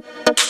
you